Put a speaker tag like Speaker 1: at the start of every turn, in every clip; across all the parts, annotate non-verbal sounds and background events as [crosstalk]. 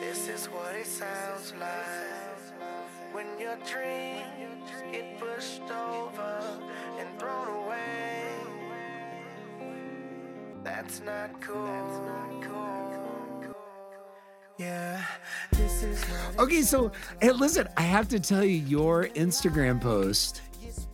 Speaker 1: This is what it sounds like when your dreams get pushed over and thrown away. That's not cool. Yeah, this is
Speaker 2: Okay, so hey, listen, I have to tell you, your Instagram post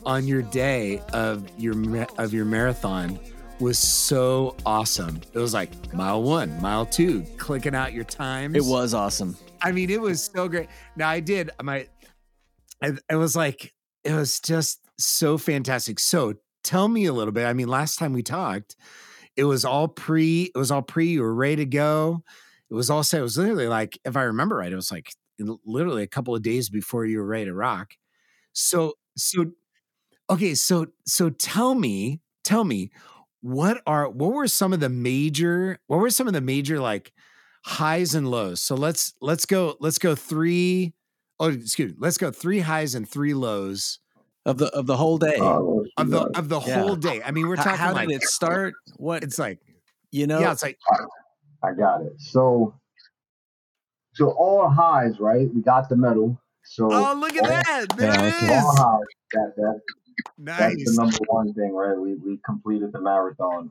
Speaker 2: on your day of your of your marathon was so awesome. It was like mile one, mile two, clicking out your times.
Speaker 3: It was awesome.
Speaker 2: I mean, it was so great. Now I did my. I- It was like it was just so fantastic. So tell me a little bit. I mean, last time we talked, it was all pre. It was all pre. You were ready to go. It was all set. It was literally like, if I remember right, it was like literally a couple of days before you were ready to rock. So so okay. So so tell me, tell me, what are what were some of the major what were some of the major like highs and lows so let's let's go let's go three oh excuse me let's go three highs and three lows
Speaker 3: Of the of the whole day.
Speaker 4: Oh,
Speaker 2: of the
Speaker 4: God.
Speaker 2: of the
Speaker 3: Yeah.
Speaker 2: whole day i mean we're talking
Speaker 3: how
Speaker 2: like
Speaker 3: did it start? What
Speaker 2: it's like
Speaker 3: you know?
Speaker 2: yeah it's like
Speaker 4: I got it. So, so all highs, right? We got the medal. So
Speaker 2: oh look at
Speaker 4: all,
Speaker 2: that there
Speaker 3: Yeah,
Speaker 2: it
Speaker 3: okay.
Speaker 4: all
Speaker 2: is
Speaker 4: highs. That that that's the number one thing, right? We we completed the marathon.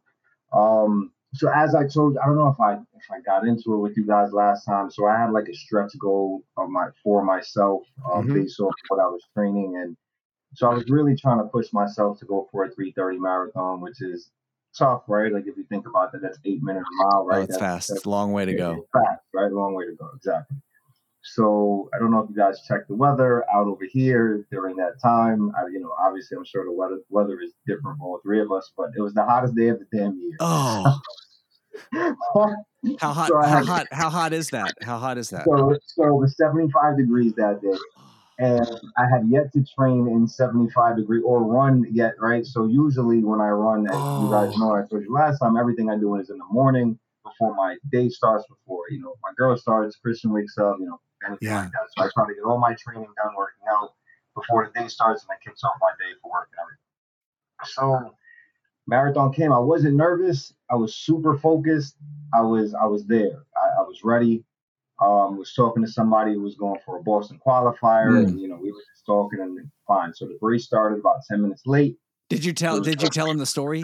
Speaker 4: Um, so as I told you, I don't know if I if I got into it with you guys last time. So I had like a stretch goal of my for myself um,
Speaker 2: Mhm.
Speaker 4: based off what I was training, and so I was really trying to push myself to go for a 3:30 marathon, which is tough, right? Like if you think about that, that's eight minutes a mile,
Speaker 3: Oh,
Speaker 4: right?
Speaker 3: it's
Speaker 4: That's-
Speaker 3: fast.
Speaker 4: that's
Speaker 3: It's a long way to go.
Speaker 4: it's Fast, right? Long way to go. Exactly. So I don't know if you guys checked the weather out over here during that time. I, you know, obviously I'm sure the weather weather is different for all three of us, but it was the hottest day of the damn year.
Speaker 3: Oh, [laughs] how hot?
Speaker 4: So
Speaker 3: How
Speaker 4: had-
Speaker 3: hot? How hot is that? How hot is that?
Speaker 4: so, so it was 75 degrees that day, and I had yet to train in 75 degree or run yet, right? So usually when I run, as you guys
Speaker 2: Oh.
Speaker 4: know, I told you last time, everything I do is in the morning before my day starts, before you know my girl starts, Christian wakes up, you know, anything
Speaker 2: Yeah.
Speaker 4: like that. So I try to get all my training done, working out before the day starts, and that kicks off my day for work and everything. So marathon came. I wasn't nervous. I was super focused. I was I was there. I, I was ready. Um, was talking to somebody who was going for a Boston qualifier,
Speaker 3: Mm.
Speaker 4: and you know we were just talking and fine. So the race started about ten minutes late.
Speaker 3: Did you tell? Did you tell him the story?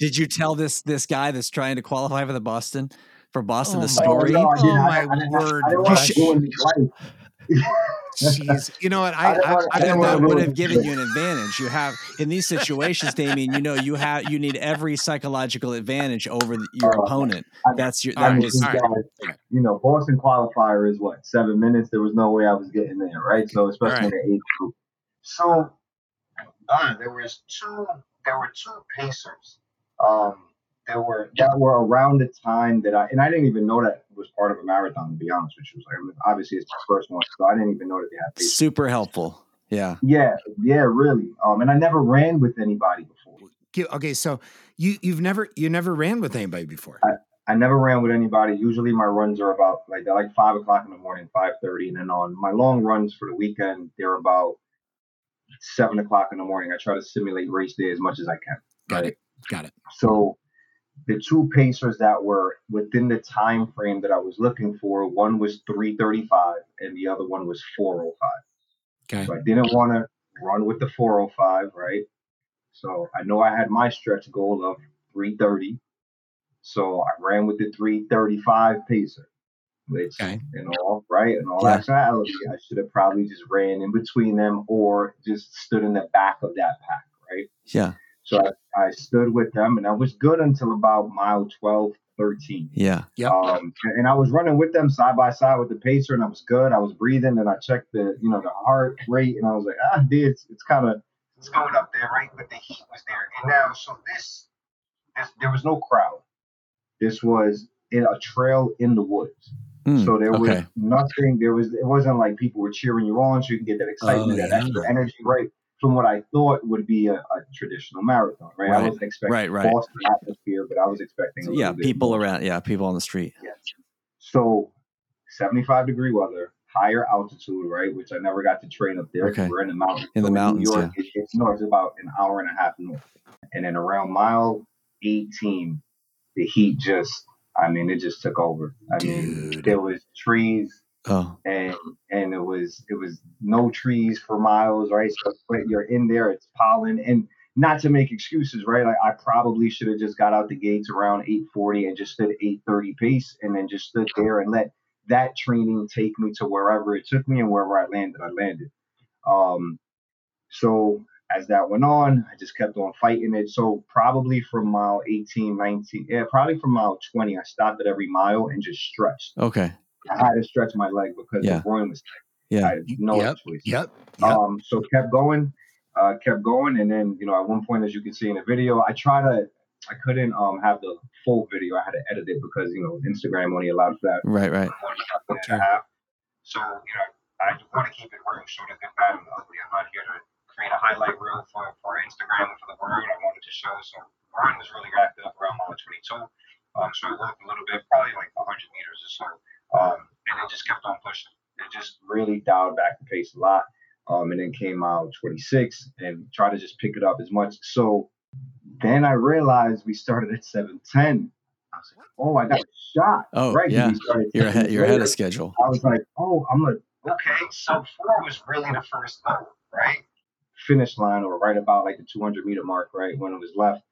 Speaker 3: Did Did you tell this this guy that's trying to qualify for the Boston for Boston
Speaker 2: Oh
Speaker 3: the story?
Speaker 4: no,
Speaker 2: Oh, my
Speaker 4: I, didn't-
Speaker 2: word,
Speaker 4: I didn't want
Speaker 2: Rush.
Speaker 4: to do it right.
Speaker 2: jeez you know what [laughs]
Speaker 4: I
Speaker 2: i, I, I,
Speaker 4: I don't
Speaker 3: Then
Speaker 4: wanna
Speaker 3: that would have given you an advantage. You have in these situations, Damien. You know you have you need every psychological advantage over the, your
Speaker 4: Uh,
Speaker 3: opponent.
Speaker 4: I-
Speaker 3: That's your
Speaker 4: I
Speaker 3: that
Speaker 4: mean,
Speaker 3: was
Speaker 4: these
Speaker 2: all right,
Speaker 4: guys, you know, Boston qualifier is what seven minutes. There was no way I was getting there, right? So especially in the age group. So uh, there was two. There were two pacers. Um, there were that were around the time that I and I didn't even know that was part of a marathon. To be honest with you, like, I mean, obviously it's my first one, so I didn't even know that they had pacers.
Speaker 3: super helpful. Yeah.
Speaker 4: Yeah, yeah, really. Um, and I never ran with anybody before.
Speaker 2: Okay, okay so you you've never you never ran with anybody before
Speaker 4: I never ran with anybody. Usually my runs are about like they're like five o'clock in the morning, five thirty, and then on my long runs for the weekend, they're about seven o'clock in the morning. I try to simulate race day as much as I can.
Speaker 2: got
Speaker 4: right?
Speaker 2: it got it
Speaker 4: So the two pacers that were within the time frame that I was looking for, one was three thirty five and the other one was four oh five.
Speaker 2: okay
Speaker 4: So I didn't want to run with the 405, right? So I know I had my stretch goal of 330. So I ran with the 335 pacer, which
Speaker 2: Okay.
Speaker 4: in all right, and all
Speaker 3: Yeah.
Speaker 4: actuality, I should have probably just ran in between them or just stood in the back of that pack, right?
Speaker 3: Yeah.
Speaker 4: So I, I stood with them and I was good until about mile 12, 13.
Speaker 3: Yeah.
Speaker 2: Yep.
Speaker 4: Um, and, and I was running with them side by side with the pacer, and I was good. I was breathing, and I checked the, you know, the heart rate, and I was like, ah, dude, it's, it's kind of, it's going up there, right? But the heat was there, and now, so this, this, there was no crowd. This was in a trail in the woods,
Speaker 3: Mm,
Speaker 4: so there was
Speaker 3: okay.
Speaker 4: nothing. There was, it wasn't like people were cheering you on, so you can get that excitement, that
Speaker 2: yeah.
Speaker 4: extra energy, right? From what I thought would be a, a traditional marathon, right? I wasn't expecting
Speaker 3: right, right.
Speaker 4: Boston atmosphere, but I was expecting, a
Speaker 3: Yeah. People
Speaker 4: more.
Speaker 3: around. Yeah. People on the street.
Speaker 4: Yes. So, 75 degree weather, higher altitude, right? Which I never got to train up there.
Speaker 3: Okay.
Speaker 4: We're in the mountains.
Speaker 3: In the
Speaker 4: So
Speaker 3: mountains,
Speaker 4: New York, it, it's north, it's about an hour and a half north. And then around mile 18, the heat just, I mean, it just took over. I mean, there was trees
Speaker 3: Oh,
Speaker 4: and and it was it was no trees for miles, right? So but you're in there, it's pollen, and not to make excuses, right? Like I probably should have just got out the gates around 8:40 and just stood 8:30 pace, and then just stood there and let that training take me to wherever it took me, and wherever I landed, I landed. Um, so as that went on, I just kept on fighting it. So probably from mile 18, 19, yeah, probably from mile 20, I stopped at every mile and just stretched.
Speaker 3: okay.
Speaker 4: I had to stretch my leg because
Speaker 3: Yeah.
Speaker 4: the groin was tight.
Speaker 3: Yeah.
Speaker 4: I had no
Speaker 2: Yep.
Speaker 4: choice.
Speaker 2: Yep. Yep.
Speaker 4: Um, so kept going, uh, kept going, and then you know at one point, as you can see in the video, I try to, I couldn't um have the full video. I had to edit it because you know Instagram only allowed for that.
Speaker 3: Right, right.
Speaker 4: one minute and
Speaker 2: Sure.
Speaker 4: a half. So you know I just want to keep it real, show the good, bad, and ugly. I'm not here to create a highlight reel for for Instagram and for the world. I wanted to show. So Ryan was really active up around mile 22. Um, so I worked a little bit, probably like 100 meters or so. Um, and it just kept on pushing. It just really dialed back the pace a lot. Um, and then came out 26 and tried to just pick it up as much. So then I realized we started at 710. I was like, oh, I got a shot.
Speaker 3: Oh,
Speaker 4: right.
Speaker 3: yeah. You're ahead. You're ahead of schedule.
Speaker 4: I was like, oh, I'm like, okay, So four was really the first goal, right? Finish line or right about like the 200 meter mark, right? When it was left.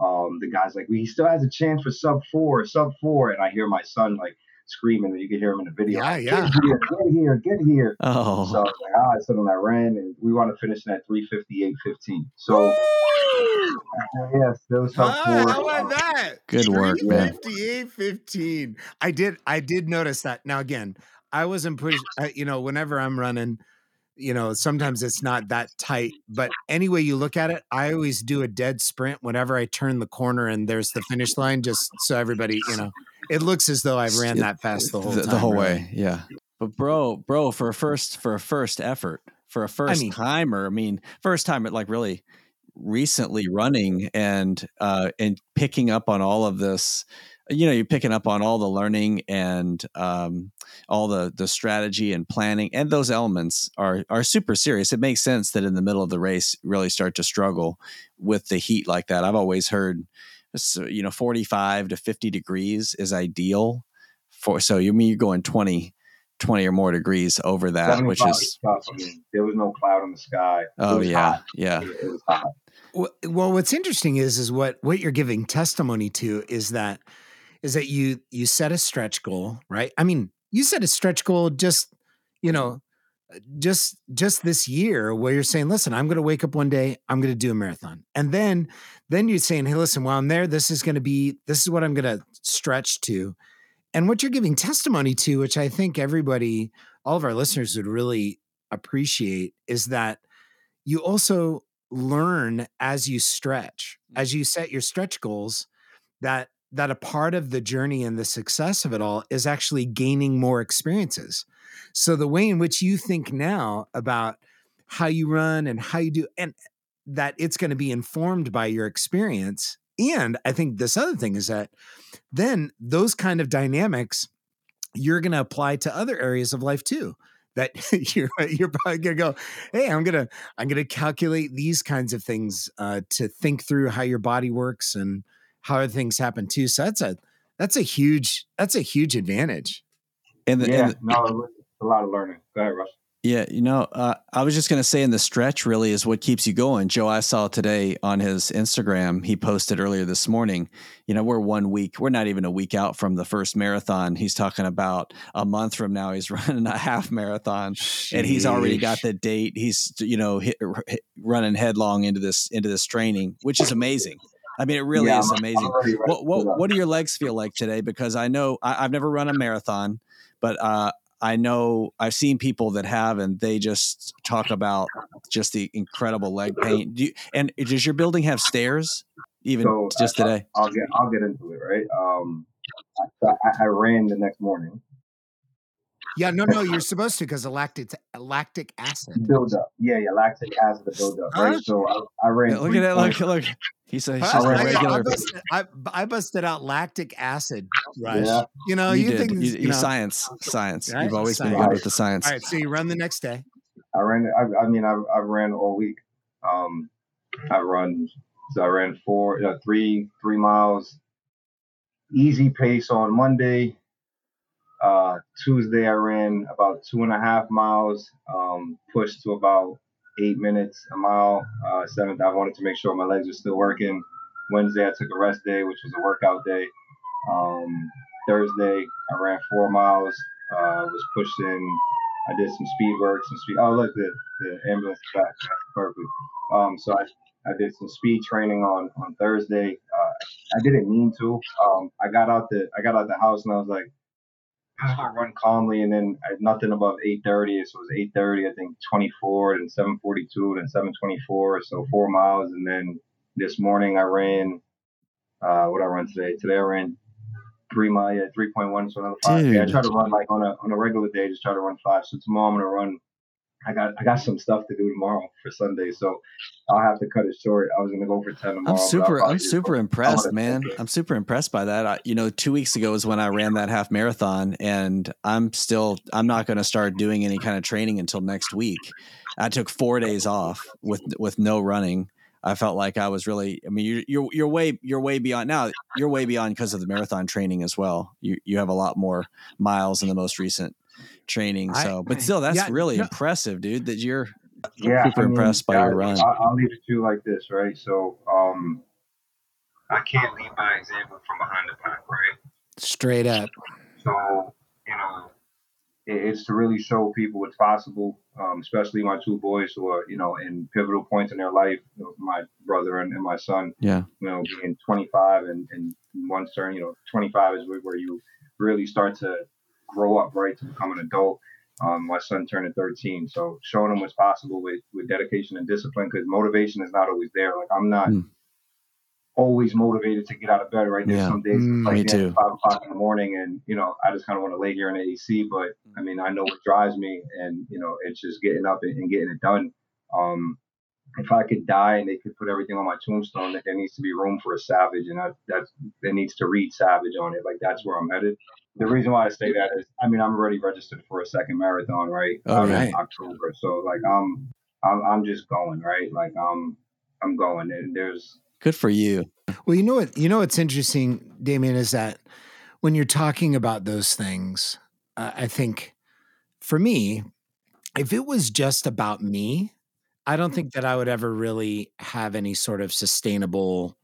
Speaker 4: Um, the guy's like, well, he still has a chance for sub four, sub four. And I hear my son like screaming, and you can hear him in the video.
Speaker 2: Yeah, yeah.
Speaker 4: Get here, get here, get here.
Speaker 3: Oh,
Speaker 4: So I was like, all right, so then I ran, and we want to finish at 358.15. So, yes, there was sub
Speaker 2: Ah,
Speaker 4: four.
Speaker 2: how about that?
Speaker 3: Good work, man.
Speaker 2: 58 I did I did notice that. Now again, I wasn't push uh, you know, whenever I'm running, you know, sometimes it's not that tight, but any way you look at it, I always do a dead sprint whenever I turn the corner and there's the finish line just so everybody, you know, it looks as though I ran that fast the whole
Speaker 3: the,
Speaker 2: time.
Speaker 3: the whole
Speaker 2: really.
Speaker 3: way. Yeah. But bro, bro, for a first for a first effort, for a first
Speaker 2: mean-
Speaker 3: timer, I mean, first time at like really recently running and uh and picking up on all of this you know you're picking up on all the learning and um all the the strategy and planning and those elements are are super serious it makes sense that in the middle of the race really start to struggle with the heat like that i've always heard so, you know 45 to 50 degrees is ideal for so you mean you're going 20 20 or more degrees over that which is
Speaker 4: tough. I mean, there was no cloud in the sky. It
Speaker 3: oh
Speaker 4: was
Speaker 3: yeah
Speaker 4: hot.
Speaker 3: yeah
Speaker 4: It was hot.
Speaker 2: Well, well, what's interesting is is what what you're giving testimony to is that is that you you set a stretch goal, right? I mean, you set a stretch goal just you know Uh, just just this year where you're saying, listen, I'm going to wake up one day, I'm going to do a marathon, and then then you're saying, hey, listen, while I'm there, this is going to be this is what I'm going to stretch to, and what you're giving testimony to, which I think everybody, all of our listeners would really appreciate, is that you also learn as you stretch mm. as you set your stretch goals that that a part of the journey and the success of it all is actually gaining more experiences. So the way in which you think now about how you run and how you do and that it's going to be informed by your experience and i think this other thing is that then those kind of dynamics you're going to apply to other areas of life too that [laughs] you're you're probably going to go hey i'm going to i'm going to calculate these kinds of things uh, to think through how your body works and how things happen too so that's a that's a huge that's a huge advantage
Speaker 3: and the,
Speaker 4: Yeah,
Speaker 3: and the-
Speaker 4: no, it a lot of learning. Go ahead, Rush.
Speaker 3: Yeah, you know, uh, I was just going to say, in the stretch really is what keeps you going. Joe, I saw today on his Instagram, he posted earlier this morning. You know, we're one week, we're not even a week out from the first marathon. He's talking about a month from now, he's [laughs] running a half marathon, and he's already got the date. He's you know hit, hit- running headlong into this into this training, which is amazing. I mean, it really
Speaker 4: Yeah,
Speaker 3: is amazing. What what what do your legs feel like today? Because I know I, I've never run a marathon, but uh, I know I've seen people that have, and they just talk about just the incredible leg pain. Do you, and does your building have stairs? Even
Speaker 4: So,
Speaker 3: just today.
Speaker 4: I'll get I'll get into it, right? Um, I, I ran the next morning.
Speaker 2: Yeah no no you're supposed to because of lactic lactic acid
Speaker 4: Build up, yeah, yeah, lactic acid to build up, right?
Speaker 2: Huh?
Speaker 4: So I, I ran.
Speaker 3: Yeah, look at that! Look, look. He said he's
Speaker 2: Huh?
Speaker 3: just a
Speaker 4: I- I-
Speaker 2: I, I
Speaker 3: regular.
Speaker 2: busted, I, I busted out lactic acid rush
Speaker 4: Yeah.
Speaker 2: you know
Speaker 3: you,
Speaker 2: you, think
Speaker 3: you,
Speaker 2: you,
Speaker 3: you
Speaker 2: know
Speaker 3: science, science.
Speaker 2: Right?
Speaker 3: You've always been good with the science.
Speaker 2: all right so you run the next day
Speaker 4: I ran. I, I mean, I, I ran all week. Um, I run. So I ran four, uh, three, three miles, easy pace on Monday. Uh, Tuesday, I ran about two and a half miles, um, pushed to about eight minutes a mile. Uh, seventh, I wanted to make sure my legs were still working. Wednesday, I took a rest day, which was a workout day. Um, Thursday, I ran four miles, uh, was pushing. I did some speed work, some speed. Oh, look, the, the ambulance is back. Perfect. Um, so I, I did some speed training on on Thursday. Uh, I didn't mean to. Um, I got out the I got out the house and I was like, Just run calmly, and then nothing above 8:30. So it was 8:30, I think 24, then 7:42, then 7:24. So four miles, and then this morning I ran. Uh, what I run today? Today I ran three mile, yeah, 3.1, so another five. Yeah, I try to run like on a on a regular day, just try to run five. So tomorrow I'm gonna run I got I got some stuff to do tomorrow for Sunday, so I'll have to cut it short. I was gonna go for ten tomorrow.
Speaker 3: I'm super I'm super impressed, man. I'm super impressed by that. I, you know, two weeks ago is when I ran that half marathon, and I'm still I'm not going to start doing any kind of training until next week. I took four days off with with no running. I felt like I was really. I mean, you're you're, you're way you're way beyond now. You're way beyond because of the marathon training as well. You you have a lot more miles in the most recent training. So, I, but still, that's yeah, really no. impressive, dude. That you're yeah, super I mean, impressed by your run.
Speaker 4: I'll, I'll leave it to you like this, right? So, um, I can't lead by example from behind the pack, right?
Speaker 2: Straight up.
Speaker 4: So, you know, it's to really show people what's possible, um, especially my two boys who are, you know, in pivotal points in their life. You know, my brother and, and, my son.
Speaker 3: Yeah.
Speaker 4: You know, being 25 and, and one turn, you know, 25 is where you really start to grow up, right, to become an adult. Um, my son turned 13, so showing him what's possible with, with dedication and discipline, because motivation is not always there. Like I'm not mm. always motivated to get out of bed. Right, there's yeah. some days mm, like yeah, five o'clock in the morning, and you know I just kind of want to lay here in the AC. But I mean, I know what drives me, and you know it's just getting up and, and getting it done. Um, if I could die and they could put everything on my tombstone, that there needs to be room for a savage, and that that's there needs to read savage on it. Like that's where I'm headed the reason why I say that is, I mean, I'm already registered for a second marathon, right?
Speaker 3: All um, right.
Speaker 4: October. So like, I'm, I'm, I'm just going, right? Like, I'm, I'm going. And there's
Speaker 3: good for you.
Speaker 2: Well, you know what? You know what's interesting, Damien, is that when you're talking about those things, uh, I think for me, if it was just about me, I don't think that I would ever really have any sort of sustainable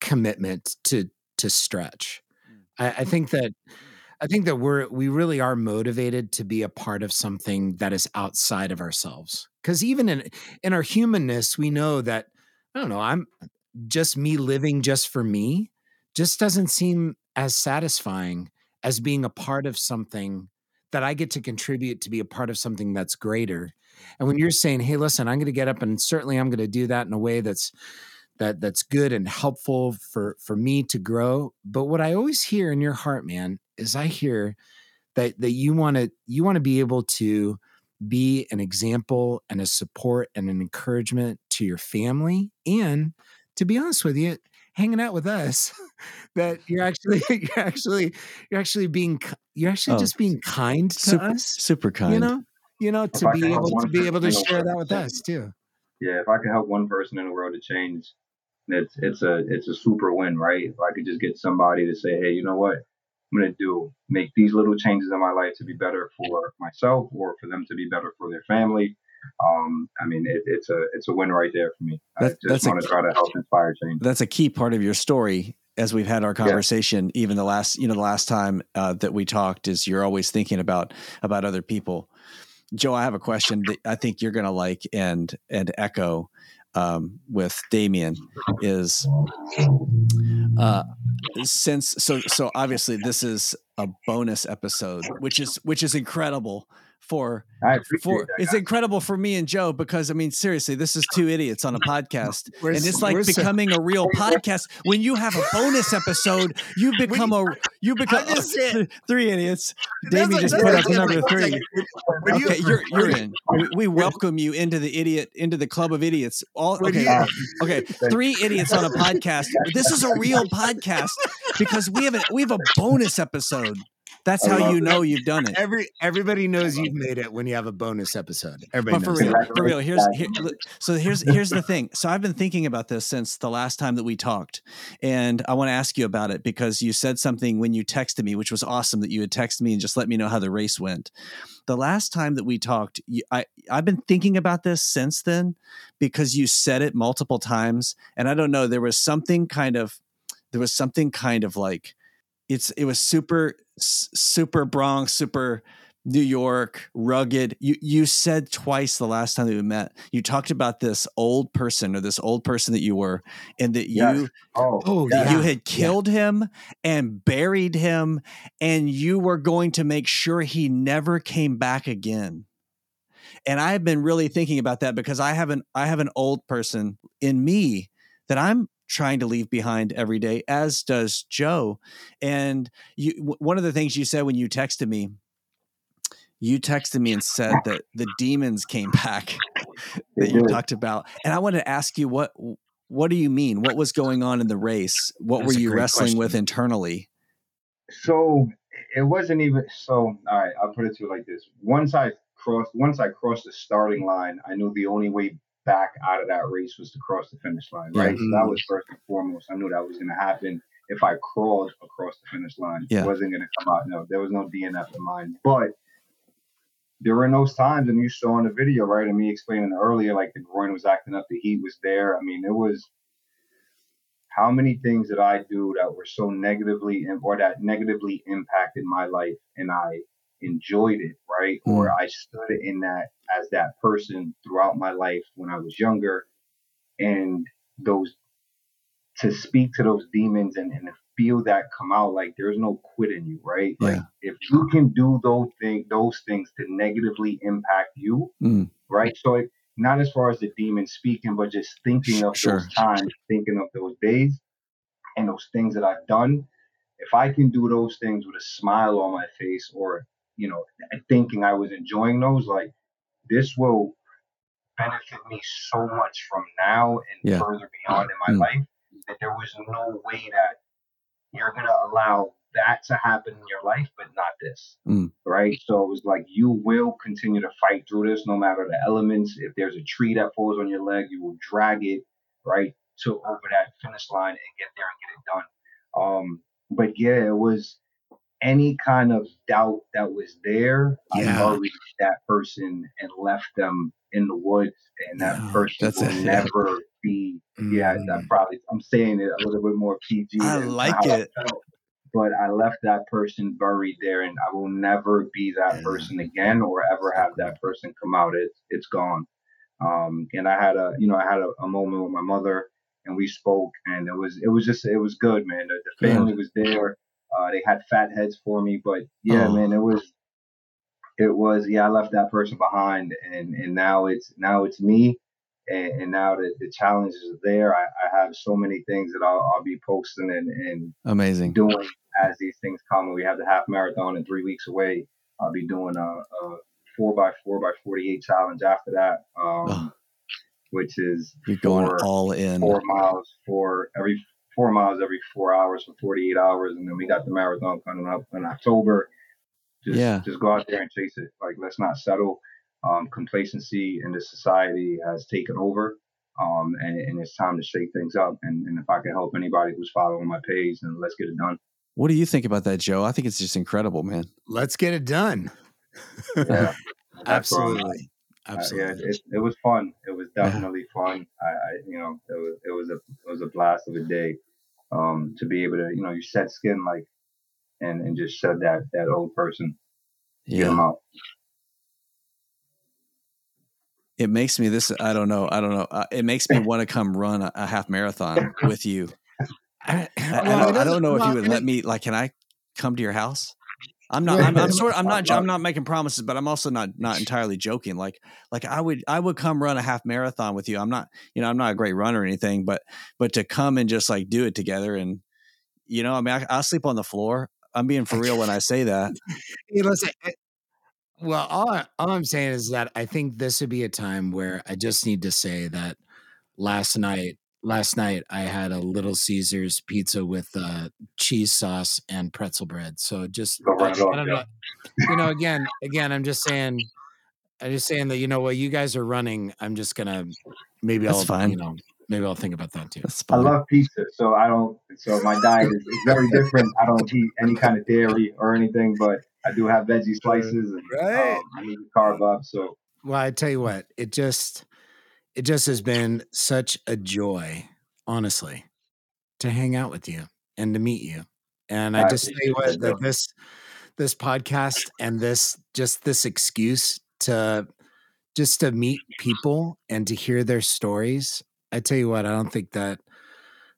Speaker 2: commitment to to stretch. Mm. I, I think that mm. I think that we're we really are motivated to be a part of something that is outside of ourselves. Because even in in our humanness, we know that I don't know. I'm just me living just for me just doesn't seem as satisfying as being a part of something that I get to contribute to be a part of something that's greater. And when mm-hmm. you're saying, "Hey, listen, I'm going to get up and certainly I'm going to do that in a way that's that that's good and helpful for for me to grow." But what I always hear in your heart, man, is I hear that that you want to you want to be able to be an example and a support and an encouragement to your family and to be honest with you hanging out with us [laughs] that you're actually [laughs] you're actually you're actually being you're actually oh, just being kind to
Speaker 3: super,
Speaker 2: us
Speaker 3: super kind.
Speaker 2: you know? You know to be able to be able to share that with us too.
Speaker 4: Yeah if i can help one person in the world to change it's it's a it's a super win right? If i could just get somebody to say hey you know what? I'm going to do make these little changes in my life to be better for myself or for them to be better for their family. Um, I mean, it, it's a it's a win right there for me. That, I just want to try to help inspire change.
Speaker 3: That's a key part of your story as we've had our conversation. Yeah. Even the last you know the last time uh, that we talked is you're always thinking about about other people. Joe, I have a question that I think you're going to like and and echo um, with Damien is uh, since so so obviously this is a bonus episode, which is which is incredible for for it's incredible for me and Joe because I mean seriously this is two idiots on a [laughs] podcast and it's like becoming a real [laughs] podcast. When you have a bonus episode you [laughs] become a you become three idiots. Damien just put up number three. okay you're you're in. We, we, welcome you into the idiot into the club of idiots. All okay okay three idiots on a podcast. This is a real podcast because we have a we have a bonus episode That's
Speaker 4: I
Speaker 3: how you
Speaker 4: it.
Speaker 3: know you've done it.
Speaker 2: Every everybody knows you've made it when you have a bonus episode. Everybody
Speaker 3: But for
Speaker 2: knows.
Speaker 3: real,
Speaker 2: that.
Speaker 3: for real, here's [laughs] here, so here's here's the thing. So I've been thinking about this since the last time that we talked, and I want to ask you about it because you said something when you texted me, which was awesome that you had texted me and just let me know how the race went. The last time that we talked, I I've been thinking about this since then because you said it multiple times, and I don't know. There was something kind of there was something kind of like it's it was super super Bronx, super New York, rugged. You you said twice the last time that we met. You talked about this old person or this old person that you were, and that
Speaker 4: Yes.
Speaker 3: you
Speaker 4: Oh,
Speaker 2: Oh,
Speaker 4: yeah.
Speaker 3: you had killed him and buried him, and you were going to make sure he never came back again. And I've been really thinking about that because I have an I have an old person in me that I'm trying to leave behind every day, as does Joe. And you, w- one of the things you said when you texted me, you texted me and said that the demons came back [laughs] that you talked about. And I wanted to ask you what what do you mean? What was going on in the race? What
Speaker 2: That's
Speaker 3: were you wrestling with internally?
Speaker 4: So it wasn't even so. All right, I'll put it to you like this: once I crossed, once I crossed the starting line, I knew the only way back out of that race was to cross the finish line. Right, so that was first and foremost. I knew that was going to happen if I crawled across the finish line.
Speaker 3: Yeah.
Speaker 4: It wasn't going to come out. No, there was no DNF in mine, but. There were those times, and you saw in the video, right? And me explaining earlier, like the groin was acting up, the heat was there. I mean, it was how many things did I do that were so negatively or that negatively impacted my life and I enjoyed it, right? Or I stood in that as that person throughout my life when I was younger and those to speak to those demons and, and feel that come out like there's no quit in you, right? Like if you can do those things those things to negatively impact you,
Speaker 3: Mm.
Speaker 4: right? So it, not as far as the demon speaking, but just thinking of
Speaker 3: Sure.
Speaker 4: those times, thinking of those days and those things that I've done. If I can do those things with a smile on my face or, you know, thinking I was enjoying those, like this will benefit me so much from now and
Speaker 3: Yeah.
Speaker 4: further beyond in my
Speaker 3: Mm.
Speaker 4: life that there was no way that you're going to allow that to happen in your life, but not this.
Speaker 3: Mm.
Speaker 4: Right. So it was like, you will continue to fight through this no matter the elements. If there's a tree that falls on your leg, you will drag it right to over that finish line and get there and get it done. Um, but yeah, it was any kind of doubt that was there.
Speaker 2: Yeah.
Speaker 4: I buried that person and left them in the woods, and that
Speaker 3: Yeah,
Speaker 4: person
Speaker 3: that's
Speaker 4: will
Speaker 3: it, yeah.
Speaker 4: never be. Yeah,
Speaker 2: Mm.
Speaker 4: that probably I'm saying it a little bit more PG.
Speaker 3: I like it.
Speaker 4: felt, but I left that person buried there, and I will never be that
Speaker 2: Yeah.
Speaker 4: person again, or ever have that person come out. It's it's gone. Um, and I had a you know I had a, a moment with my mother, and we spoke, and it was it was just it was good, man. The, the family was there. Uh, they had fat heads for me, but yeah,
Speaker 3: Oh.
Speaker 4: man, it was it was yeah. I left that person behind, and and now it's now it's me, and, and now the, the challenges are there. I, I have so many things that I'll, I'll be posting and, and
Speaker 3: Amazing.
Speaker 4: doing as these things come. And we have the half marathon in three weeks away. I'll be doing a, a four by four by forty eight challenge after that, um,
Speaker 3: Oh.
Speaker 4: which is
Speaker 3: You're going
Speaker 4: four,
Speaker 3: all in.
Speaker 4: four miles for every four miles every four hours for forty eight hours, and then we got the marathon coming up in October. Just,
Speaker 3: Yeah.
Speaker 4: just go out there and chase it. Like let's not settle. Um, complacency in this society has taken over. Um, and, and it's time to shake things up. And, and if I can help anybody who's following my page, then let's get it done.
Speaker 3: What do you think about that, Joe? I think it's just incredible, man.
Speaker 2: Let's get it done.
Speaker 4: Yeah, [laughs] That's where I'm at.
Speaker 2: Absolutely.
Speaker 4: Uh, yeah, it, it was fun. It was
Speaker 3: Yeah.
Speaker 4: definitely fun. I, I, you know, it was it was a it was a blast of a day. Um, to be able to, you know, you shed skin like, and and just shed that that old person, get
Speaker 3: Yeah.
Speaker 4: them out.
Speaker 3: It makes me this. I don't know. I don't know. Uh, it makes me want to come run a, a half marathon with you. [laughs]
Speaker 2: I,
Speaker 3: I, I don't, I don't know if you would let me. Like, can I come to your house? I'm not. I'm, I'm [laughs] sort. I'm not. I'm not making promises, but I'm also not not entirely joking. Like, like I would. I would come run a half marathon with you. I'm not. You know, I'm not a great runner or anything, but but to come and just like do it together and, you know, I mean, I, I'll sleep on the floor. I'm being for real when I say that. [laughs]
Speaker 2: Listen. eh, Well, all, I, all I'm saying is that I think this would be a time where I just need to say that last night, last night I had a Little Caesars pizza with uh, cheese sauce and pretzel bread. So just
Speaker 4: Go
Speaker 2: I,
Speaker 4: right off,
Speaker 2: I don't
Speaker 4: yeah.
Speaker 2: know. You know, again, again, I'm just saying. I'm just saying that you know what you guys are running. I'm just gonna maybe
Speaker 3: That's
Speaker 2: I'll
Speaker 3: fine.
Speaker 2: you know maybe I'll think about that too.
Speaker 3: That's
Speaker 4: I love pizza, so I don't. So my diet is, is very different. I don't eat any kind of dairy or anything, but I do have veggie slices, and
Speaker 2: Right.
Speaker 4: um, I need to carb up. So
Speaker 2: Well, I tell you what, it just it just has been such a joy, honestly, to hang out with you and to meet you. And I
Speaker 4: I
Speaker 2: just tell you what,
Speaker 4: that,
Speaker 2: that this this podcast and this just this excuse to just to meet people and to hear their stories. I tell you what, I don't think that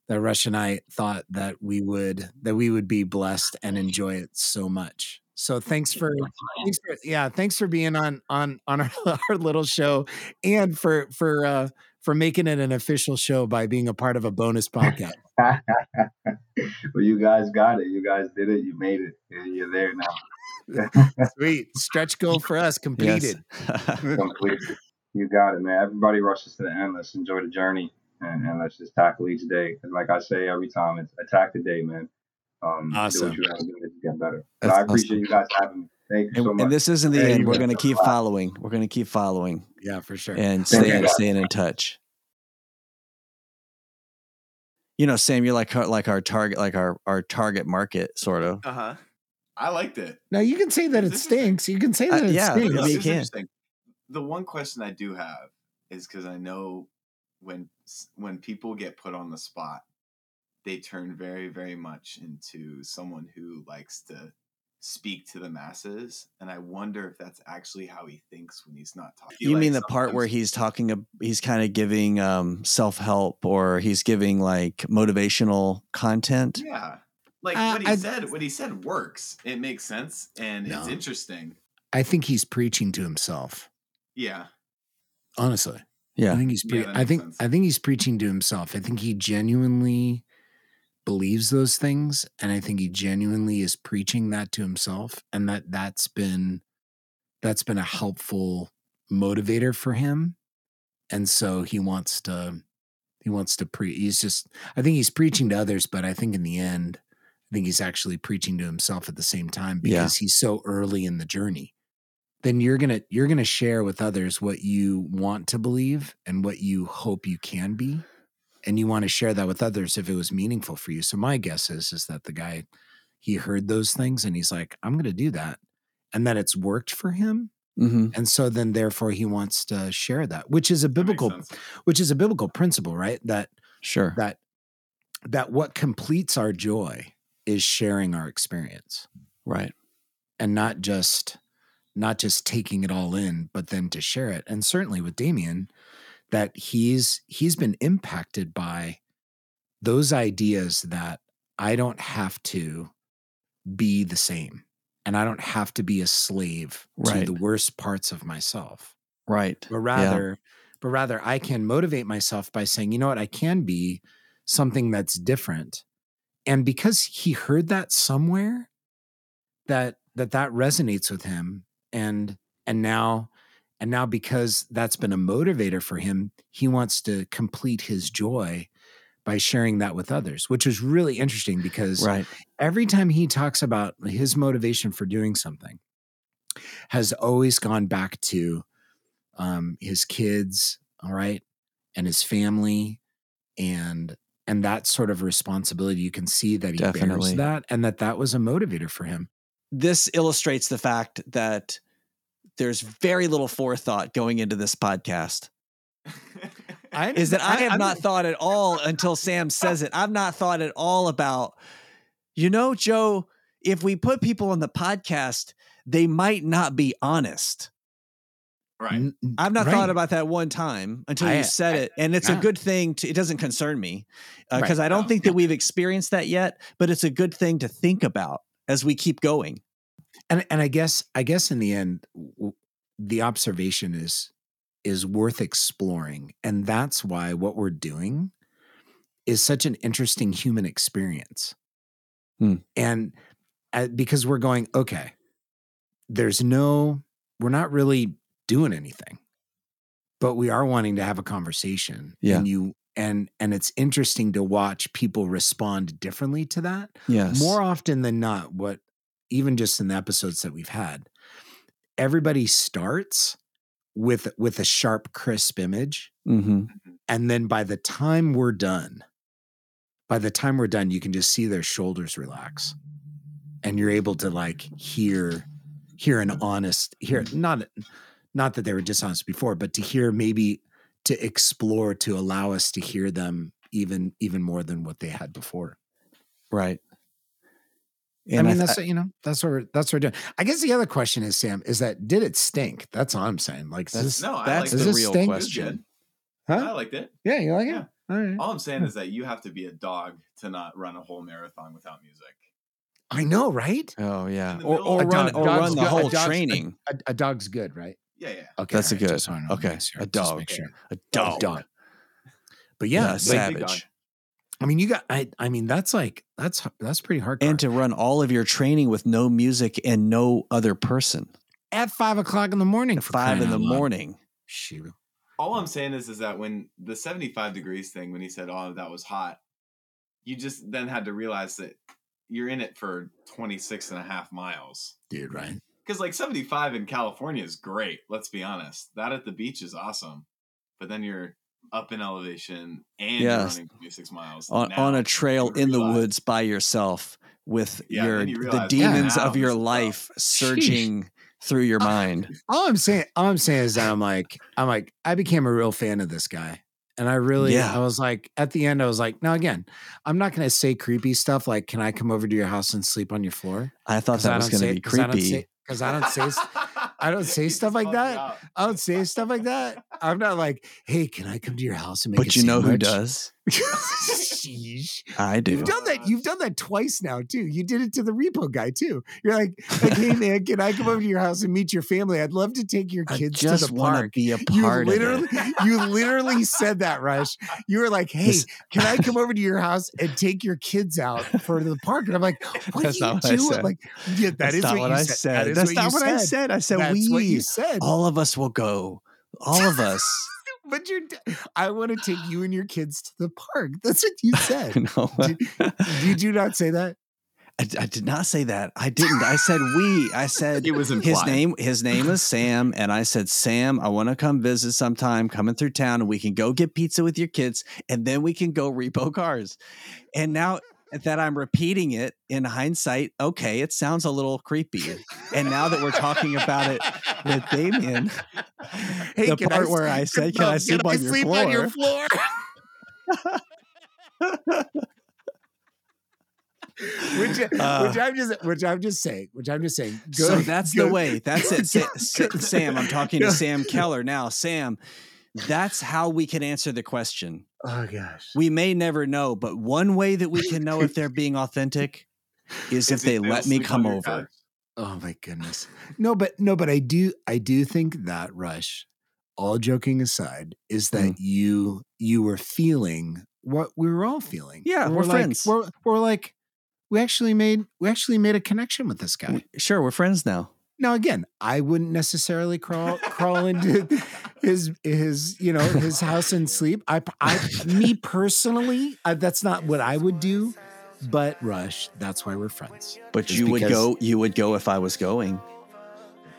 Speaker 2: that Rush and I thought that we would that we would be blessed and enjoy it so much. So thanks for thanks for yeah thanks for being on on on [laughs] our, our little show and for for uh for making it an official show by being a part of a bonus podcast [laughs]
Speaker 4: well, you guys got it. You guys did it. You made it. Yeah, You're there now. [laughs]
Speaker 2: sweet stretch goal for us
Speaker 3: Yes.
Speaker 2: completed
Speaker 4: You got it, man. Everybody rushes to the end. Let's enjoy the journey and, and let's just tackle each day. And like I say every time, it's attack the day, man. Um, Do
Speaker 2: Awesome.
Speaker 4: what you got to do to get better. But
Speaker 3: That's
Speaker 4: I appreciate
Speaker 3: awesome.
Speaker 4: you guys having me. Thank you
Speaker 3: and,
Speaker 4: so much.
Speaker 3: and this isn't the
Speaker 2: There
Speaker 3: end. We're going to keep following. We're going to keep following
Speaker 2: yeah for sure
Speaker 3: and
Speaker 4: Thank you,
Speaker 3: staying staying in touch. You know, Sam, you're like our, like our target, like our our target market, sort of.
Speaker 5: Uh huh. I liked it.
Speaker 2: now you can say that it
Speaker 5: This is
Speaker 2: stinks you can say
Speaker 3: Uh,
Speaker 2: that it
Speaker 3: yeah,
Speaker 2: stinks
Speaker 3: maybe you can.
Speaker 5: interesting. The one question I do have is because I know when when people get put on the spot, they turn very very much into someone who likes to speak to the masses, and I wonder if that's actually how he thinks when he's not talking.
Speaker 3: You
Speaker 5: Like,
Speaker 3: mean the part where he's talking, ab- he's kind of giving um, self help or he's giving like motivational content?
Speaker 5: Yeah. Like
Speaker 2: Uh,
Speaker 5: what he
Speaker 2: I-
Speaker 5: said, what he said works. It makes sense and it's interesting.
Speaker 2: I think he's preaching to himself
Speaker 5: Yeah.
Speaker 2: honestly yeah I
Speaker 3: Yeah.
Speaker 2: think he's. Pre-
Speaker 5: Yeah,
Speaker 2: I think.
Speaker 5: sense.
Speaker 2: I think he's preaching to himself. I think he genuinely believes those things, and I think he genuinely is preaching that to himself, and that that's been that's been a helpful motivator for him, and so he wants to he wants to pre. He's just. I think he's preaching to others, but I think in the end, I think he's actually preaching to himself at the same time
Speaker 3: Yeah.
Speaker 2: because he's so early in the journey then you're gonna you're gonna share with others what you want to believe and what you hope you can be and you want to share that with others if it was meaningful for you. So my guess is is that the guy he heard those things and he's like i'm gonna do that and that it's worked for him
Speaker 3: hmm
Speaker 2: and so then therefore he wants to share that which is a biblical which is a biblical principle right? That
Speaker 3: Sure.
Speaker 2: that that what completes our joy is sharing our experience.
Speaker 3: Right.
Speaker 2: and not just not just taking it all in but then to share it. And certainly with damien that he's he's been impacted by those ideas that i don't have to be the same and i don't have to be a slave
Speaker 3: Right.
Speaker 2: to the worst parts of myself
Speaker 3: Right.
Speaker 2: but rather but rather i can motivate myself by saying you know what i can be something that's different and because he heard that somewhere that that that resonates with him and and now and now because that's been a motivator for him he wants to complete his joy by sharing that with others which was really interesting because
Speaker 3: Right.
Speaker 2: every time he talks about his motivation for doing something has always gone back to um, his kids all right and his family and and that sort of responsibility you can see that he
Speaker 3: Definitely.
Speaker 2: bears that and that that was a motivator for him
Speaker 3: This illustrates the fact that there's very little forethought going into this podcast. [laughs]
Speaker 2: I
Speaker 3: is that I have
Speaker 2: I'm-
Speaker 3: not thought at all until Sam says it. I've not thought at all about, you know, Joe, if we put people on the podcast, they might not be honest.
Speaker 5: Right.
Speaker 3: I've not
Speaker 2: right.
Speaker 3: thought about that one time until
Speaker 2: I-
Speaker 3: you said
Speaker 5: I-
Speaker 3: it. And it's a good thing to, it doesn't concern me because
Speaker 2: Right.
Speaker 3: I don't
Speaker 5: No.
Speaker 3: think that we've experienced that yet, but it's a good thing to think about as we keep going.
Speaker 2: And and I guess I guess in the end, w- the observation is is worth exploring, and that's why what we're doing is such an interesting human experience,
Speaker 3: Hmm.
Speaker 2: and uh, because we're going okay, there's no, we're not really doing anything, but we are wanting to have a conversation,
Speaker 3: Yeah.
Speaker 2: and you and and it's interesting to watch people respond differently to that
Speaker 3: Yes.
Speaker 2: more often than not what even just in the episodes that we've had everybody starts with with a sharp crisp image
Speaker 3: hmm
Speaker 2: and then by the time we're done by the time we're done you can just see their shoulders relax and you're able to like hear hear an honest hear not not that they were dishonest before but to hear maybe to explore to allow us to hear them even even more than what they had before
Speaker 3: Right.
Speaker 2: I
Speaker 3: And
Speaker 2: mean,
Speaker 3: th-
Speaker 2: that's what, you know, that's what we're, that's what we're doing. I guess the other question is, Sam, is that did it stink? That's all I'm saying. Like,
Speaker 3: That's-
Speaker 2: this,
Speaker 5: No, I
Speaker 3: that's
Speaker 5: liked
Speaker 3: the real
Speaker 2: stink?
Speaker 3: Question.
Speaker 5: good. I liked it.
Speaker 2: Yeah, you like
Speaker 5: Yeah.
Speaker 2: it? All right.
Speaker 5: All I'm saying is that you have to be a dog to not run a whole marathon without music.
Speaker 2: I know, right?
Speaker 3: Oh yeah. Or or run
Speaker 2: dog-
Speaker 3: or run the
Speaker 2: good-
Speaker 3: whole
Speaker 2: dog's- a-
Speaker 3: training.
Speaker 2: A, a dog's good, right?
Speaker 5: Yeah, yeah.
Speaker 2: Okay,
Speaker 3: That's a good.
Speaker 2: just so I know,
Speaker 3: Okay, a
Speaker 2: just
Speaker 3: dog.
Speaker 2: make sure.
Speaker 3: A dog.
Speaker 2: dog. But yeah,
Speaker 3: Yeah,
Speaker 2: like,
Speaker 3: savage.
Speaker 2: I mean, you got. I. I mean, that's like that's that's pretty hard.
Speaker 3: And to run all of your training with no music and no other person.
Speaker 2: at five o'clock in the morning,
Speaker 3: At
Speaker 2: for
Speaker 3: five in the
Speaker 2: out loud.
Speaker 3: morning.
Speaker 2: Shoot.
Speaker 5: All I'm saying is, is that when the 75 degrees thing, when he said, "Oh, that was hot," you just then had to realize that you're in it for 26 and a half miles.
Speaker 2: dude, right?
Speaker 5: Because like 75 in California is great. Let's be honest. That at the beach is awesome, but then you're up in elevation and you're
Speaker 3: Yes.
Speaker 5: running 26 miles
Speaker 3: On,
Speaker 5: Now
Speaker 3: on a trail
Speaker 5: you
Speaker 3: in the woods by yourself with
Speaker 5: Yeah,
Speaker 3: your
Speaker 5: then you
Speaker 3: the demons
Speaker 5: wow,
Speaker 3: of your
Speaker 5: this is rough.
Speaker 3: life surging through your mind.
Speaker 2: All I'm saying, all I'm saying is that I'm like, I'm like, I became a real fan of this guy. And I really,
Speaker 3: Yeah.
Speaker 2: I was like, at the end, I was like, now again, I'm not going to say creepy stuff like, can I come over to your house and sleep on your floor?
Speaker 3: I thought that
Speaker 2: I
Speaker 3: was going to
Speaker 2: say-
Speaker 3: be
Speaker 2: 'cause I don't
Speaker 3: creepy.
Speaker 2: say- Because I don't say, st- I don't [laughs] say stuff like that.
Speaker 5: out.
Speaker 2: I don't say stuff like that. I'm not like, hey, can I come to your house and make
Speaker 3: but
Speaker 2: a
Speaker 3: you know who does? [laughs]
Speaker 2: Sheesh.
Speaker 3: I do.
Speaker 2: You've done that. You've done that twice now too. You did it to the repo guy too. You're like, like hey [laughs] man, can I come over to your house and meet your family? I'd love to take your kids to the park.
Speaker 3: be a
Speaker 2: You
Speaker 3: part of
Speaker 2: literally,
Speaker 3: it. [laughs]
Speaker 2: you literally said that, Rush. You were like, "Hey, can I come over to your house and take your kids out for the park?" And I'm like, "What
Speaker 3: That's
Speaker 2: are you doing?"
Speaker 3: said.
Speaker 2: Like, yeah, that
Speaker 3: That's
Speaker 2: is
Speaker 3: not
Speaker 2: what,
Speaker 3: what
Speaker 2: you
Speaker 3: I
Speaker 2: said.
Speaker 3: said.
Speaker 2: That is
Speaker 3: That's not
Speaker 2: you
Speaker 3: what I
Speaker 2: said.
Speaker 3: I said
Speaker 2: That's
Speaker 3: we.
Speaker 2: you said.
Speaker 3: All of us will go. All of us.
Speaker 2: But you're. d- I want to take you and your [sighs] kids to the park. That's what you said. [laughs]
Speaker 3: no,
Speaker 2: Did- Did you not say that?
Speaker 3: I, I did not say that. I didn't. I said we. I said
Speaker 5: It was
Speaker 3: his name. His name is [laughs] Sam, and I said Sam. I want to come visit sometime. Coming through town, and we can go get pizza with your kids, and then we can go repo cars. And now that I'm repeating it in hindsight, okay, it sounds a little creepy. And now that we're talking about it with Damien, [laughs] hey,
Speaker 2: the
Speaker 3: part
Speaker 2: s-
Speaker 3: where I said, "Can I sleep on your
Speaker 2: sleep on your floor?" [laughs] which,
Speaker 3: Uh,
Speaker 2: which I'm just, which I'm just saying, which I'm just saying.
Speaker 3: so that's
Speaker 2: go-
Speaker 3: the way. That's it. Sa- Sa-
Speaker 2: go-
Speaker 3: Sam, I'm talking to Sam Keller now. Sam, that's how we can answer the question.
Speaker 2: Oh gosh.
Speaker 3: We may never know, but one way that we can know if they're being authentic [laughs] is if they
Speaker 5: they'll
Speaker 3: let me come over.
Speaker 5: couch.
Speaker 2: Oh my goodness. No, but no, but I do, I do think that Rush. All joking aside, is that
Speaker 3: Mm.
Speaker 2: you you were feeling what we were all feeling.
Speaker 3: Yeah, we're
Speaker 2: like,
Speaker 3: friends.
Speaker 2: We're, we're like, we actually made we actually made a connection with this guy.
Speaker 3: We- Sure, we're friends now.
Speaker 2: Now again, I wouldn't necessarily crawl crawl into his his you know his house and sleep. I I me personally, I, that's not what I would do. But Rush, that's why we're friends.
Speaker 3: But
Speaker 2: Just
Speaker 3: you would go. You would go if I was going.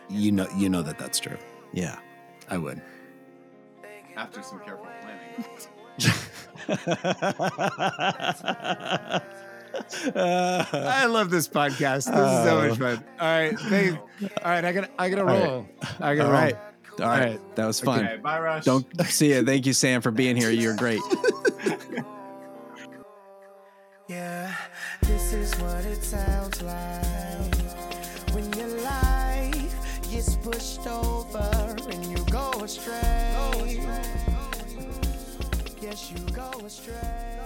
Speaker 2: You know you know that that's true.
Speaker 3: Yeah.
Speaker 2: I would.
Speaker 5: After some careful planning. [laughs] [laughs]
Speaker 2: Uh, I love this podcast. This is so much uh, fun. All right, thank- all right. I got I got to
Speaker 3: All right.
Speaker 2: roll. I got to
Speaker 3: All
Speaker 2: roll.
Speaker 3: right. All right.
Speaker 2: right.
Speaker 3: That was fun.
Speaker 5: Okay, bye, Rush.
Speaker 3: Don't see you. Thank you, Sam, for being here. You're great. [laughs]
Speaker 1: Yeah, this is what it sounds like when your life gets pushed over and you go astray. Yes, you go astray.